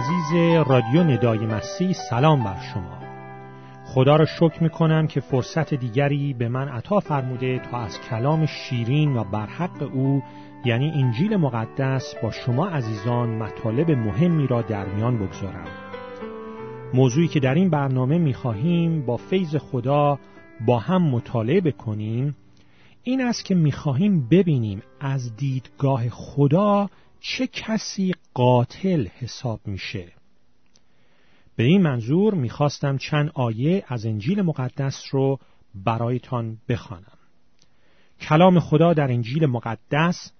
عزیز رادیو ندای مسیح سلام بر شما. خدا را شکر می کنم که فرصت دیگری به من عطا فرموده تا از کلام شیرین و برحق او یعنی انجیل مقدس با شما عزیزان مطالب مهمی را در میان بگذارم. موضوعی که در این برنامه می خواهیم با فیض خدا با هم مطالعه بکنیم این است که می خواهیم ببینیم از دیدگاه خدا چه کسی قاتل حساب میشه؟ به این منظور می‌خواستم چند آیه از انجیل مقدس رو برایتان بخوانم. کلام خدا در انجیل مقدس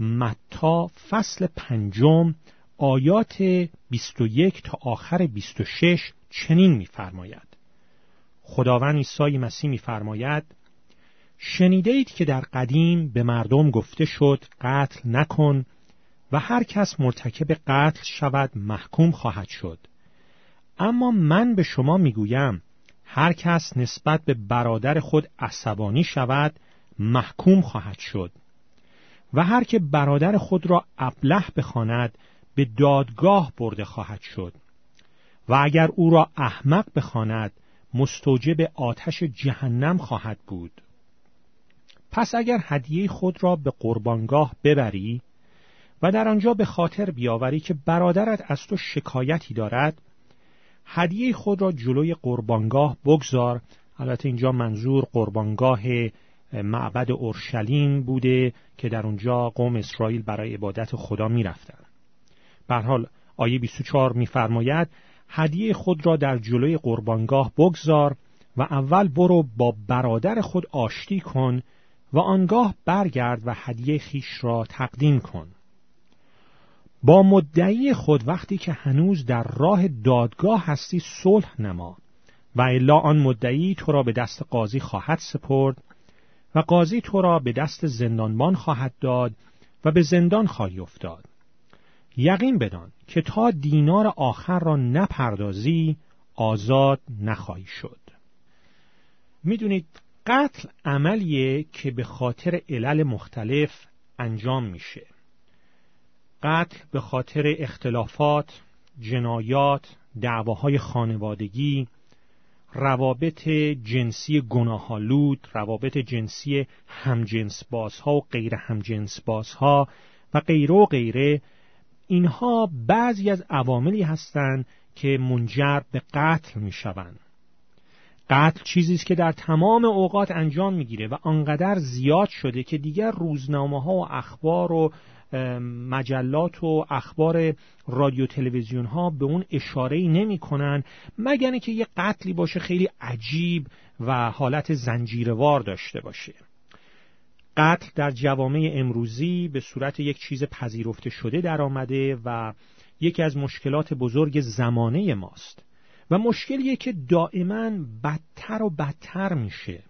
متا فصل پنجم آیات 21 تا آخر 26 چنین میفرماید. خداوند عیسی مسیح میفرماید شنیده اید که در قدیم به مردم گفته شد قتل نکن و هر کس مرتکب قتل شود محکوم خواهد شد. اما من به شما می‌گویم هر کس نسبت به برادر خود عصبانی شود محکوم خواهد شد. و هر که برادر خود را ابله بخواند به دادگاه برده خواهد شد. و اگر او را احمق بخواند مستوجب آتش جهنم خواهد بود. پس اگر هدیه خود را به قربانگاه ببری و در آنجا به خاطر بیاوری که برادرت از تو شکایتی دارد هدیه خود را جلوی قربانگاه بگذار البته اینجا منظور قربانگاه معبد اورشلیم بوده که در اونجا قوم اسرائیل برای عبادت خدا می‌رفتند. به حال آیه 24 میفرماید هدیه خود را در جلوی قربانگاه بگذار و اول برو با برادر خود آشتی کن و آنگاه برگرد و هدیه خیش را تقدیم کن با مدعی خود وقتی که هنوز در راه دادگاه هستی صلح نما و الا آن مدعی تو را به دست قاضی خواهد سپرد و قاضی تو را به دست زندانبان خواهد داد و به زندان خواهی افتاد. یقین بدان که تا دینار آخر را نپردازی آزاد نخواهی شد. می‌دونید قتل عملیه که به خاطر علل مختلف انجام میشه. قتل به خاطر اختلافات، جنایات، دعواهای خانوادگی، روابط جنسی گناهالود، روابط جنسی همجنس بازها و غیر همجنس بازها و غیره و غیره اینها بعضی از عواملی هستند که منجر به قتل می شوند. قتل چیزی است که در تمام اوقات انجام می‌گیره و آنقدر زیاد شده که دیگر روزنامه ها و اخبار و مجلات و اخبار رادیو تلویزیون ها به اون اشاره ای نمی کنن مگر که یه قتلی باشه خیلی عجیب و حالت زنجیروار داشته باشه. قتل در جوامع امروزی به صورت یک چیز پذیرفته شده در آمده و یکی از مشکلات بزرگ زمانه ماست. و مشکلیه که دائما بدتر و بدتر میشه.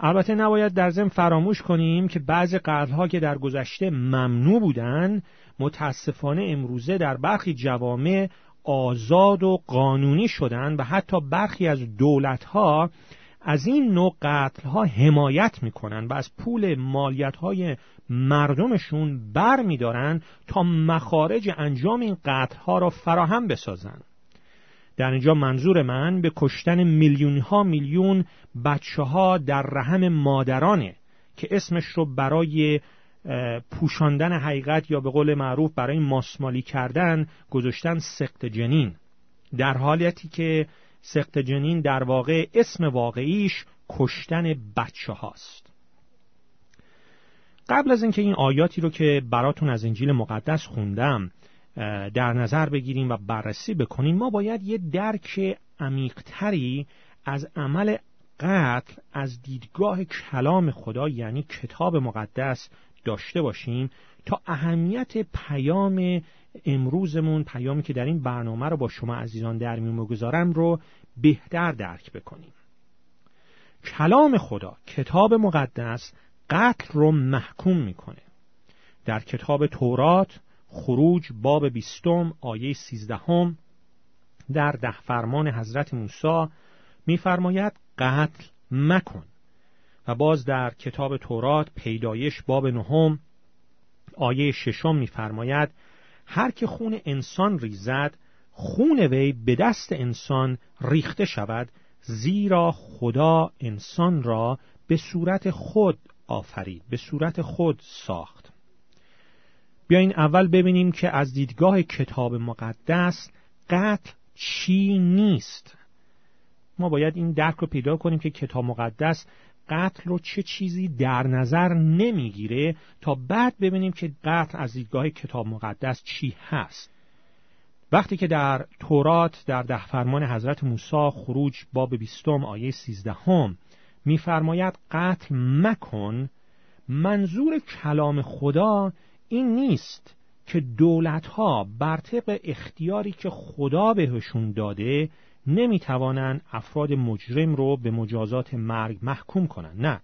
البته نباید در ضمن فراموش کنیم که بعض قتلها که در گذشته ممنوع بودند متاسفانه امروزه در برخی جوامع آزاد و قانونی شدند و حتی برخی از دولتها از این نوع قتلها حمایت می‌کنن و از پول مالیتهای مردمشون بر تا مخارج انجام این قتلها را فراهم بسازند. در اینجا منظور من به کشتن میلیون ها میلیون بچه ها در رحم مادرانه که اسمش رو برای پوشاندن حقیقت یا به قول معروف برای ماسمالی کردن گذاشتن سخت جنین در حالتی که سخت جنین در واقع اسم واقعیش کشتن بچه هاست قبل از اینکه این آیاتی رو که براتون از انجیل مقدس خوندم در نظر بگیریم و بررسی بکنیم ما باید یه درک عمیقتری از عمل قتل از دیدگاه کلام خدا یعنی کتاب مقدس داشته باشیم تا اهمیت پیام امروزمون پیامی که در این برنامه رو با شما عزیزان در میون بگذارم رو بهتر درک بکنیم. کلام خدا کتاب مقدس قتل رو محکوم می‌کنه. در کتاب تورات خروج باب بیستم آیه سیزدهم. در ده فرمان حضرت موسی میفرماید قتل مکن. و باز در کتاب تورات پیدایش باب نهم آیه ششم میفرماید هر که خون انسان ریزد خون وی به دست انسان ریخته شود زیرا خدا انسان را به صورت خود آفرید به صورت خود ساخت. بیاین اول ببینیم که از دیدگاه کتاب مقدس قتل چی نیست. ما باید این درک رو پیدا کنیم که کتاب مقدس قتل رو چه چیزی در نظر نمی‌گیره تا بعد ببینیم که قتل از دیدگاه کتاب مقدس چی هست. وقتی که در تورات در ده فرمان حضرت موسی خروج باب بیستم آیه سیزدهم میفرماید قتل مکن منظور کلام خدا این نیست که دولتها بر طبق اختیاری که خدا بهشون داده نمی‌توانند افراد مجرم رو به مجازات مرگ محکوم کنند نه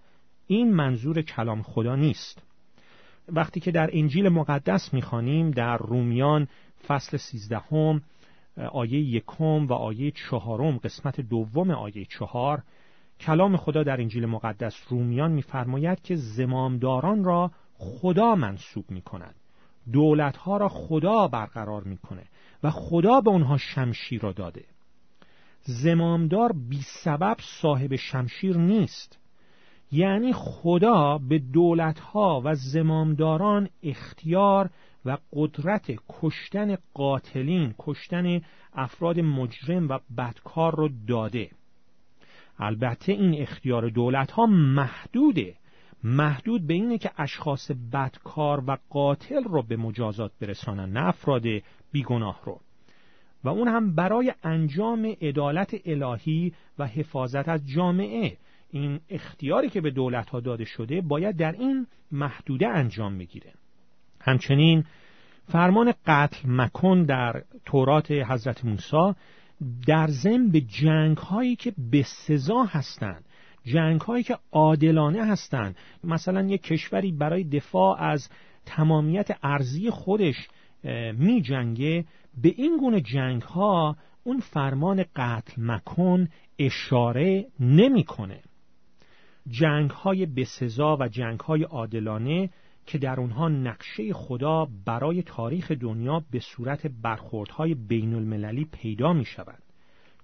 این منظور کلام خدا نیست. وقتی که در انجیل مقدس می‌خوانیم در رومیان فصل سیزدهم آیه یکم و آیه چهارم قسمت دوم آیه چهار کلام خدا در انجیل مقدس رومیان میفرماید که زمامداران را خدا منصوب می کند دولتها را خدا برقرار می‌کنه و خدا به اونها شمشیر را داده. زمامدار بی سبب صاحب شمشیر نیست. یعنی خدا به دولتها و زمامداران اختیار و قدرت کشتن قاتلین کشتن افراد مجرم و بدکار رو داده. البته این اختیار دولت ها محدوده. محدود به اینه که اشخاص بدکار و قاتل رو به مجازات برسانن نه افراد بیگناه رو. و اون هم برای انجام عدالت الهی و حفاظت از جامعه. این اختیاری که به دولت ها داده شده باید در این محدوده انجام بگیره. همچنین فرمان قتل مکن در تورات حضرت موسی در ضمن به جنگ هایی که به سزا هستند جنگ هایی که عادلانه هستند. مثلا یک کشوری برای دفاع از تمامیت ارزی خودش می جنگه به این گونه جنگ ها اون فرمان قتل مکن اشاره نمی‌کنه. جنگ های بسزا و جنگ های عادلانه که در اونها نقشه خدا برای تاریخ دنیا به صورت برخوردهای بین المللی پیدا می شود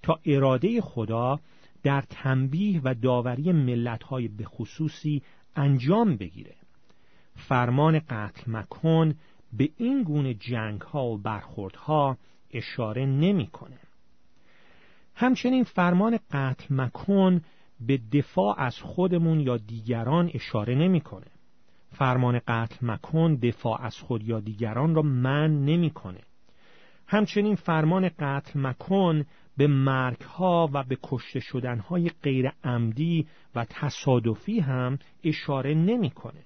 تا اراده خدا در تنبیه و داوری ملتهای به خصوصی انجام بگیره فرمان قتل مکن به این گونه جنگ ها و برخوردها اشاره نمی‌کنه. همچنین فرمان قتل مکن به دفاع از خودمون یا دیگران اشاره نمی‌کنه. فرمان قتل مکن دفاع از خود یا دیگران را من نمی‌کنه. همچنین فرمان قتل مکن به مرگ ها و به کشته شدن های غیر عمدی و تصادفی هم اشاره نمی‌کنه.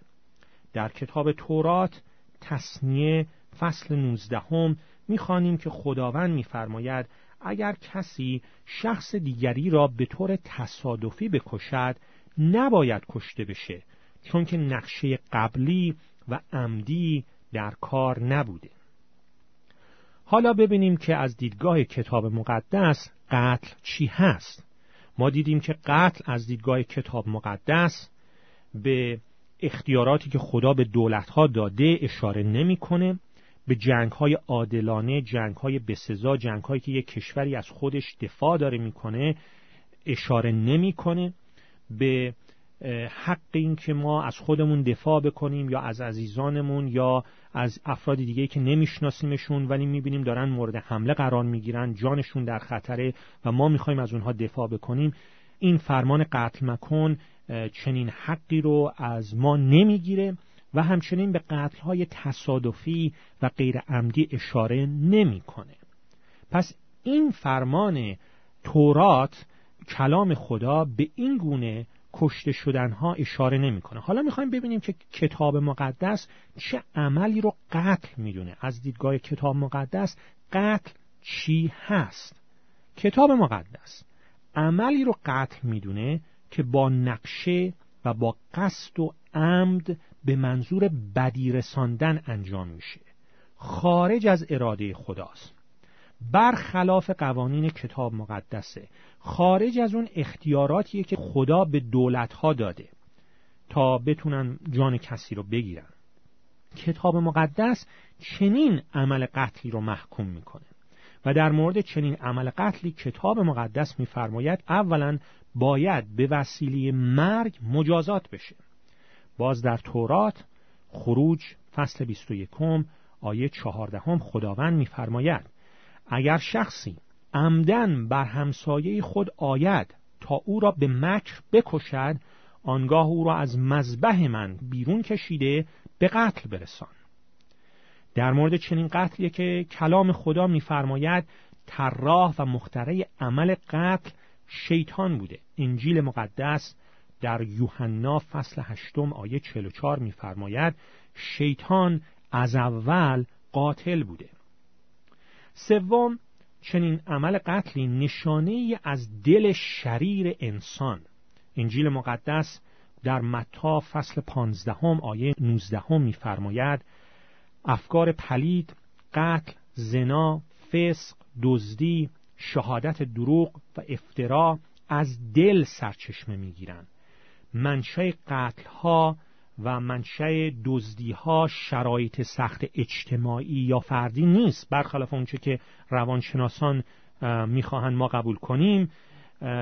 در کتاب تورات تصنیه فصل 19 هم می‌خوانیم که خداوند میفرماید اگر کسی شخص دیگری را به طور تصادفی بکشد نباید کشته بشه چون که نقشه قبلی و عمدی در کار نبوده حالا ببینیم که از دیدگاه کتاب مقدس قتل چی هست. ما دیدیم که قتل از دیدگاه کتاب مقدس به اختیاراتی که خدا به دولتها داده اشاره نمی‌کنه به جنگ های عادلانه جنگ های بسزا جنگ هایی که یک کشوری از خودش دفاع داره می‌کنه اشاره نمی‌کنه به حق این که ما از خودمون دفاع بکنیم یا از عزیزانمون یا از افراد دیگه که نمیشناسیمشون ولی می‌بینیم دارن مورد حمله قرار می‌گیرن جانشون در خطره و ما می‌خوایم از اونها دفاع بکنیم این فرمان قتل مکن چنین حقی رو از ما نمی‌گیره و همچنین به قتلهای تصادفی و غیر عمدی اشاره نمی‌کنه. پس این فرمان تورات کلام خدا به این گونه کشته شدنها اشاره نمی‌کنه. حالا می‌خوایم ببینیم که کتاب مقدس چه عملی رو قتل می‌دونه. از دیدگاه کتاب مقدس قتل چی هست؟ کتاب مقدس عملی رو قتل می‌دونه که با نقشه و با قصد و عمد به منظور بدی رساندن انجام میشه خارج از اراده خداست برخلاف قوانین کتاب مقدسه. خارج از اون اختیاراتیه که خدا به دولتها داده تا بتونن جان کسی رو بگیرن. کتاب مقدس چنین عمل قتلی رو محکوم می‌کنه و در مورد چنین عمل قتلی کتاب مقدس میفرماید اولا باید به وسیله مرگ مجازات بشه. باز در تورات خروج فصل 21 آیه 14 خداوند میفرماید اگر شخصی عمدن بر همسایه خود آید تا او را به مکر بکشد آنگاه او را از مذبح من بیرون کشیده به قتل برسان. در مورد چنین قتلی که کلام خدا میفرماید طراح و مخترع عمل قتل شیطان بوده. انجیل مقدس در یوحنا فصل هشتم آیه 44 میفرماید شیطان از اول قاتل بوده. سوم چنین عمل قتلی نشانه از دل شریر انسان. انجیل مقدس در متا فصل پانزدهم آیه نوزدهم میفرماید افکار پلید قتل زنا فسق دزدی شهادت دروغ و افترا از دل سرچشمه می‌گیرند. منشأ قتل ها و منشأ دزدی ها شرایط سخت اجتماعی یا فردی نیست. برخلاف اونچه که روانشناسان می‌خواهند ما قبول کنیم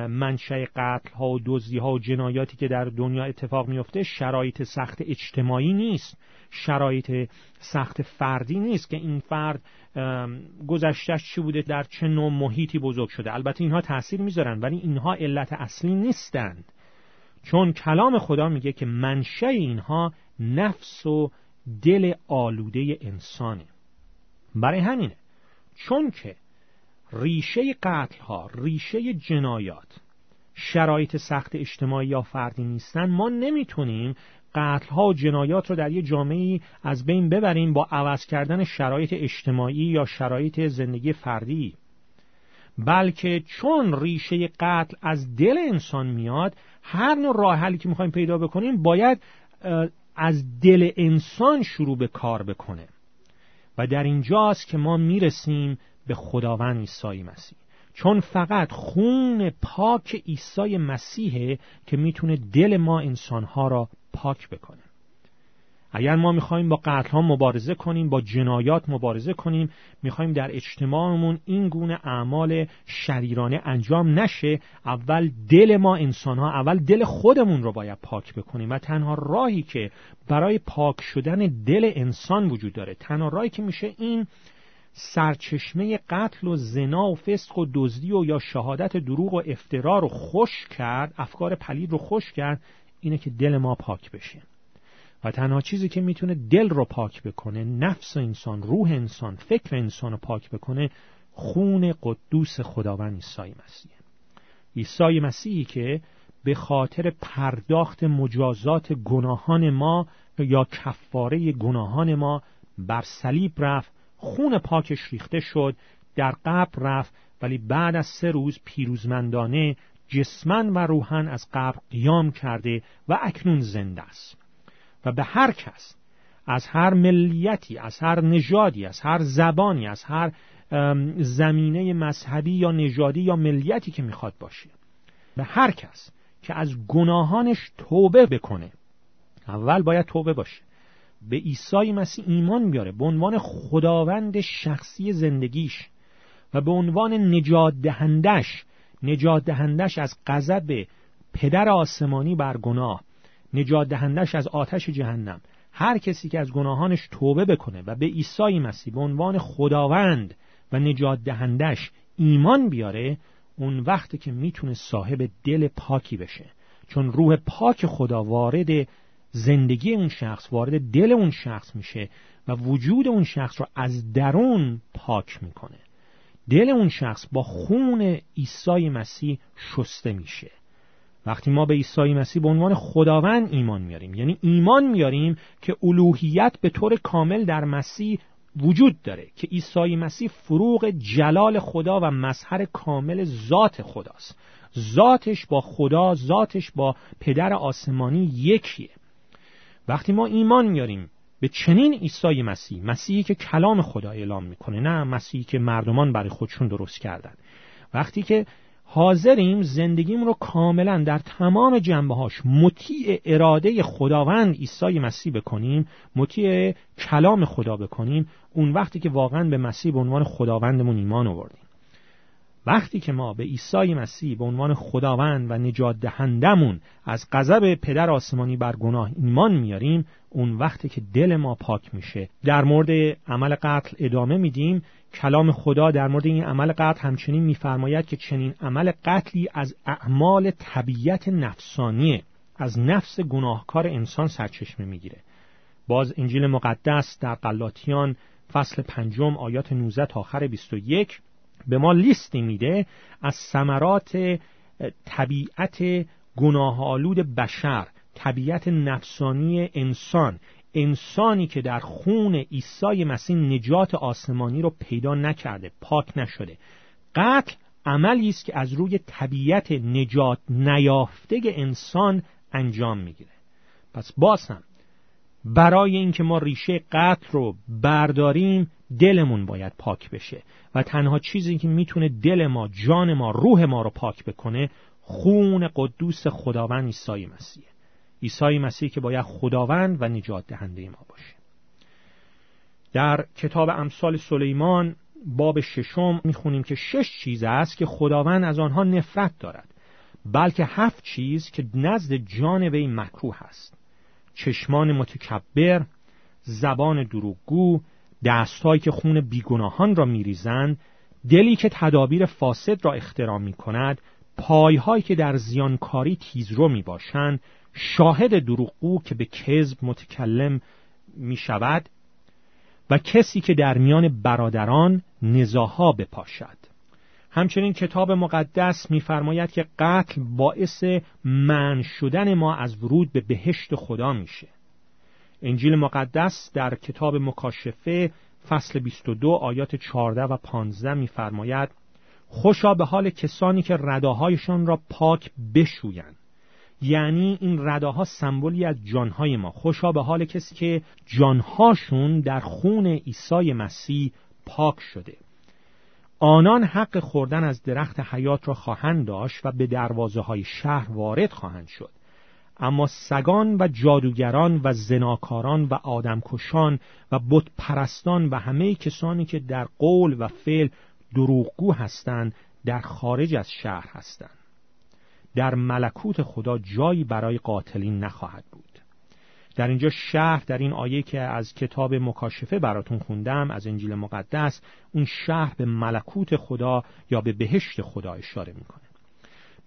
منشأ قتل ها و دزدی ها و جنایاتی که در دنیا اتفاق میفته شرایط سخت اجتماعی نیست. شرایط سخت فردی نیست که این فرد گذشتش چی بوده در چه نوع محیطی بزرگ شده. البته اینها تاثیر می‌ذارن ولی اینها علت اصلی نیستند. چون کلام خدا میگه که منشأ اینها نفس و دل آلوده انسانه. برای همینه. چون که ریشه قتل ها ریشه جنایات شرایط سخت اجتماعی یا فردی نیستن ما نمی‌تونیم قتل ها و جنایات رو در یه جامعه از بین ببریم با عوض کردن شرایط اجتماعی یا شرایط زندگی فردی. بلکه چون ریشه قتل از دل انسان میاد هر نوع راه حلی که می‌خوایم پیدا بکنیم باید از دل انسان شروع به کار بکنه. و در اینجاست که ما می‌رسیم به خداوند عیسی مسیح. چون فقط خون پاک عیسی مسیحه که می‌تونه دل ما انسانها را پاک بکنه. اگر ما می‌خوایم با قتل ها مبارزه کنیم با جنایات مبارزه کنیم می‌خوایم در اجتماعمون این گونه اعمال شریرانه انجام نشه اول دل ما انسان ها اول دل خودمون رو باید پاک بکنیم و تنها راهی که برای پاک شدن دل انسان وجود داره تنها راهی که میشه این سرچشمه قتل و زنا و فسق و دزدی و یا شهادت دروغ و افترا رو خوش کرد افکار پلید رو خوش کرد اینه که دل ما پاک بشه. و تنها چیزی که می‌تونه دل رو پاک بکنه نفس انسان روح انسان فکر انسان رو پاک بکنه خون قدوس خداوند عیسی مسیح. عیسی مسیحی که به خاطر پرداخت مجازات گناهان ما یا کفاره گناهان ما بر صلیب رفت خون پاکش ریخته شد در قبر رفت ولی بعد از سه روز پیروزمندانه جسمن و روحن از قبر قیام کرده و اکنون زنده است. و به هر کس از هر ملیتی از هر نژادی از هر زبانی از هر زمینه مذهبی یا نژادی یا ملیتی که می‌خواد باشه. به هر کس که از گناهانش توبه بکنه. اول باید توبه باشه. به عیسی مسیح ایمان بیاره به عنوان خداوند شخصی زندگیش و به عنوان نجات دهندش نجات دهندش از غضب پدر آسمانی بر گناه. نجات دهندش از آتش جهنم. هر کسی که از گناهانش توبه بکنه و به عیسی مسیح به عنوان خداوند و نجات دهندش ایمان بیاره اون وقتی که می‌تونه صاحب دل پاکی بشه. چون روح پاک خدا وارد زندگی اون شخص وارد دل اون شخص میشه و وجود اون شخص رو از درون پاک می‌کنه. دل اون شخص با خون عیسی مسیح شسته میشه. وقتی ما به عیسی مسیح به عنوان خداوند ایمان میاریم یعنی ایمان میاریم که الوهیت به طور کامل در مسیح وجود داره که عیسی مسیح فروغ جلال خدا و مظهر کامل ذات خداست. ذاتش با خدا ذاتش با پدر آسمانی یکیه. وقتی ما ایمان میاریم به چنین عیسی مسیح مسیحی که کلام خدا اعلام می‌کنه نه مسیحی که مردمان برای خودشون درست کردن. وقتی که حاضریم زندگیم رو کاملا در تمام جنبه هاش مطیع اراده خداوند عیسی مسیح بکنیم مطیع کلام خدا بکنیم اون وقتی که واقعا به مسیح به عنوان خداوندمون ایمان آوردیم. وقتی که ما به عیسی مسیح به عنوان خداوند و نجات دهندمون از غضب پدر آسمانی بر گناه ایمان میاریم اون وقتی که دل ما پاک میشه. در مورد عمل قتل ادامه میدیم. کلام خدا در مورد این عمل قتل همچنین میفرماید که چنین عمل قتلی از اعمال طبیعت نفسانیه. از نفس گناهکار انسان سرچشمه می‌گیره. باز انجیل مقدس در قلاتیان فصل پنجم آیات 19 تا آخر 21 به ما لیستی میده از ثمرات طبیعت گناه آلود بشر. طبیعت نفسانی انسان انسانی که در خون عیسی مسیح نجات آسمانی رو پیدا نکرده پاک نشده. قتل عملی است که از روی طبیعت نجات نیافته انسان انجام می‌گیره. پس باز هم برای اینکه ما ریشه قتل رو برداریم دلمون باید پاک بشه و تنها چیزی که می‌تونه دل ما جان ما روح ما رو پاک بکنه خون قدوس خداوند عیسی مسیحه عیسی مسیح که باید خداوند و نجات دهنده ما باشه. در کتاب امثال سلیمان باب ششم می‌خونیم که شش چیز است که خداوند از آنها نفرت دارد بلکه هفت چیز که نزد جان وی مکروه است. چشمان متکبر زبان دروغگو دستهایی که خون بیگناهان را میریزند دلی که تدابیر فاسد را اختراع می کند پایهایی که در زیانکاری تیزرو می باشند شاهد دروغگو که به کذب متکلم می شود و کسی که در میان برادران نزاها بپاشد. همچنین کتاب مقدس میفرماید که قتل باعث من شدن ما از ورود به بهشت خدا میشه. انجیل مقدس در کتاب مکاشفه فصل 22 آیات 14 و 15 میفرماید خوشا به حال کسانی که رداهایشان را پاک بشویند. یعنی این رداها سمبولی از جانهای ما. خوشا به حال کسی که جانهاشون در خون عیسی مسیح پاک شده. آنان حق خوردن از درخت حیات را خواهند داشت و به دروازه های شهر وارد خواهند شد. اما سگان و جادوگران و زناکاران و آدمکشان و بت پرستان و همه کسانی که در قول و فعل دروغگو هستند در خارج از شهر هستند. در ملکوت خدا جایی برای قاتلین نخواهد بود. در اینجا شهر در این آیه که از کتاب مکاشفه براتون خوندم از انجیل مقدس اون شهر به ملکوت خدا یا به بهشت خدا اشاره می‌کنه.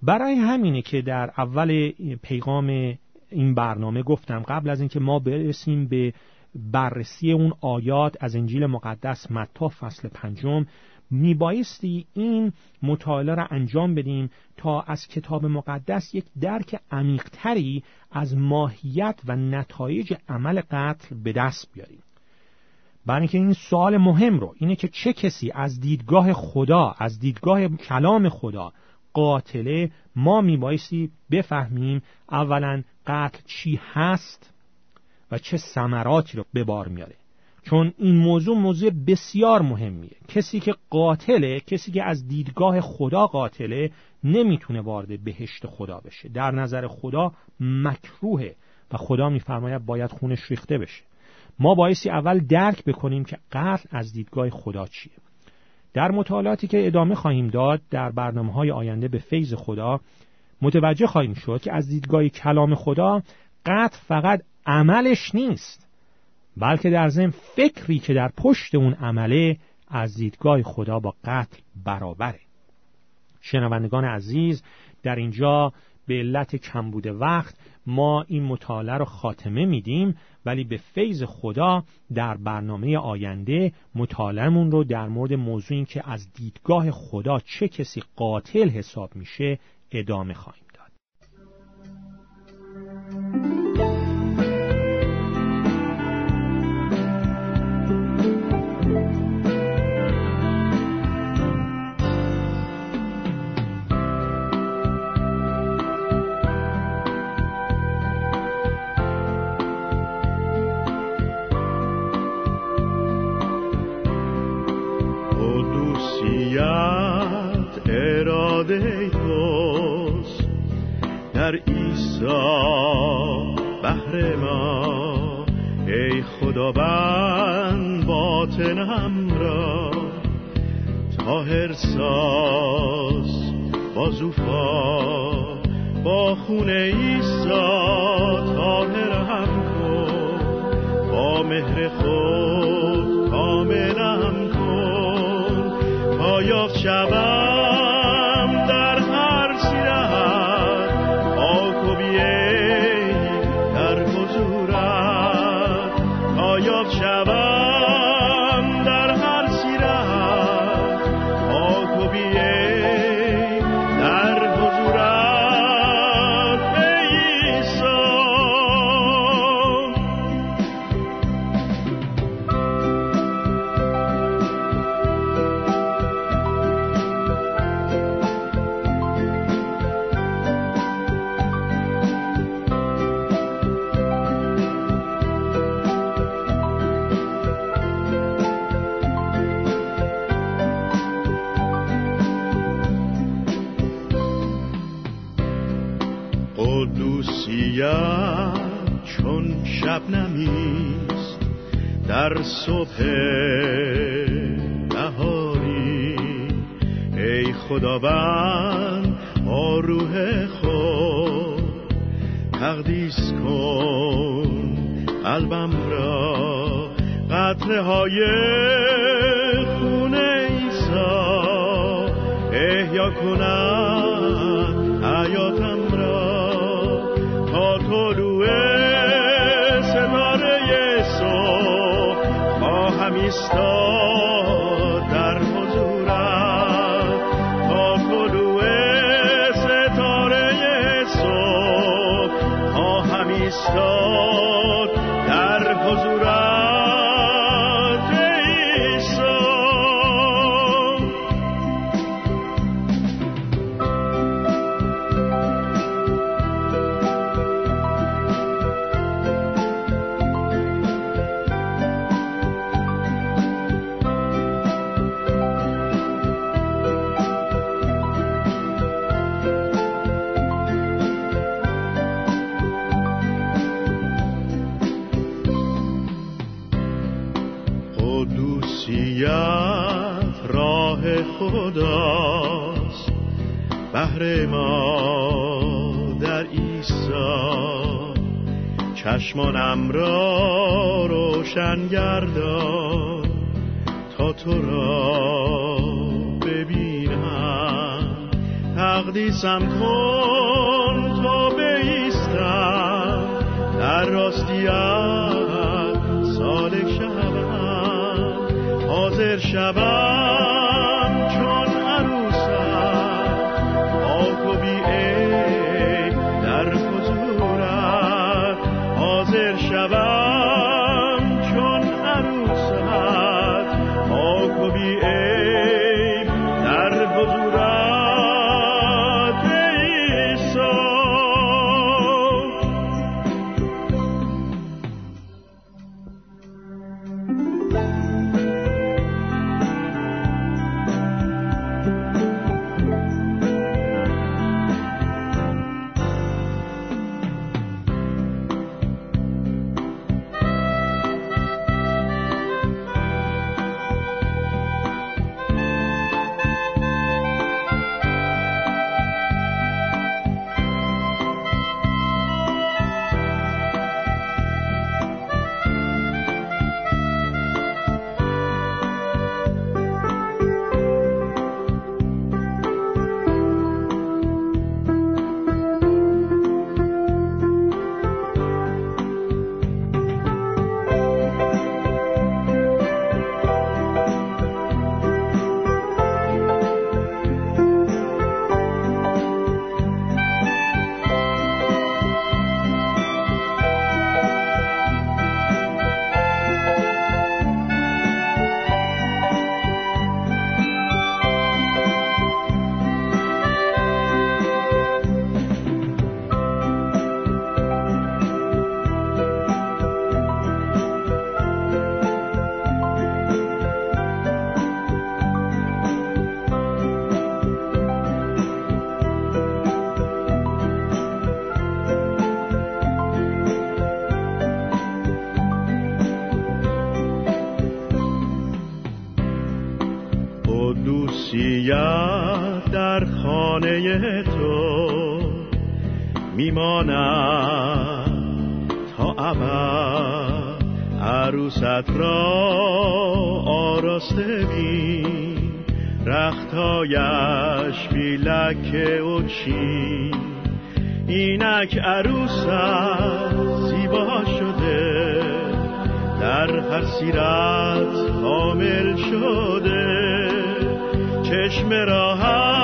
برای همینه که در اول پیغام این برنامه گفتم قبل از اینکه ما برسیم به بررسی اون آیات از انجیل مقدس متا فصل پنجم میبایستی این مطالعه را انجام بدیم تا از کتاب مقدس یک درک عمیقتری از ماهیت و نتایج عمل قتل به دست بیاریم. برای اینکه این سوال مهم رو اینه که چه کسی از دیدگاه خدا از دیدگاه کلام خدا قاتله ما میبایستی بفهمیم اولا قتل چی هست و چه ثمراتی رو به بار میاره. چون این موضوع موضوع بسیار مهمیه. کسی که قاتله کسی که از دیدگاه خدا قاتله نمی‌تونه وارد بهشت خدا بشه. در نظر خدا مکروهه و خدا میفرماید باید خونش ریخته بشه. ما بایستی اول درک بکنیم که قتل از دیدگاه خدا چیه. در مطالعاتی که ادامه خواهیم داد در برنامه های آینده به فیض خدا متوجه خواهیم شد که از دیدگاه کلام خدا قتل فقط عملش نیست. بلکه در ضمن فکری که در پشت اون عمله از دیدگاه خدا با قتل برابره. شنوندگان عزیز در اینجا به علت کمبود وقت ما این مطالعه رو خاتمه میدیم ولی به فیض خدا در برنامه آینده مطالعهمون رو در مورد موضوعی که از دیدگاه خدا چه کسی قاتل حساب میشه ادامه خواهیم داد. بهر ما. ای خداوند باطنم را تاهر ساز با زوفا با خون عیسی تاهرم کن. با مهر خود کاملم کن. تا یافت شوم تا یافت ای خداوند با روح خود تقدیس کن قلبم را. قطره های خون عیسی احیا کند حیاتم ما در عیسی. چشمانم را روشن گردان تا تو را ببینم. تقدیسم کن تا بیستم. در راستیت سالک شوم. حاضر شوم. میماند. تا ابد عروست را آراسته بین رختایش بیلک و چین اینک عروست زیبا شده در هر سیرت کامل شده. چشم راحت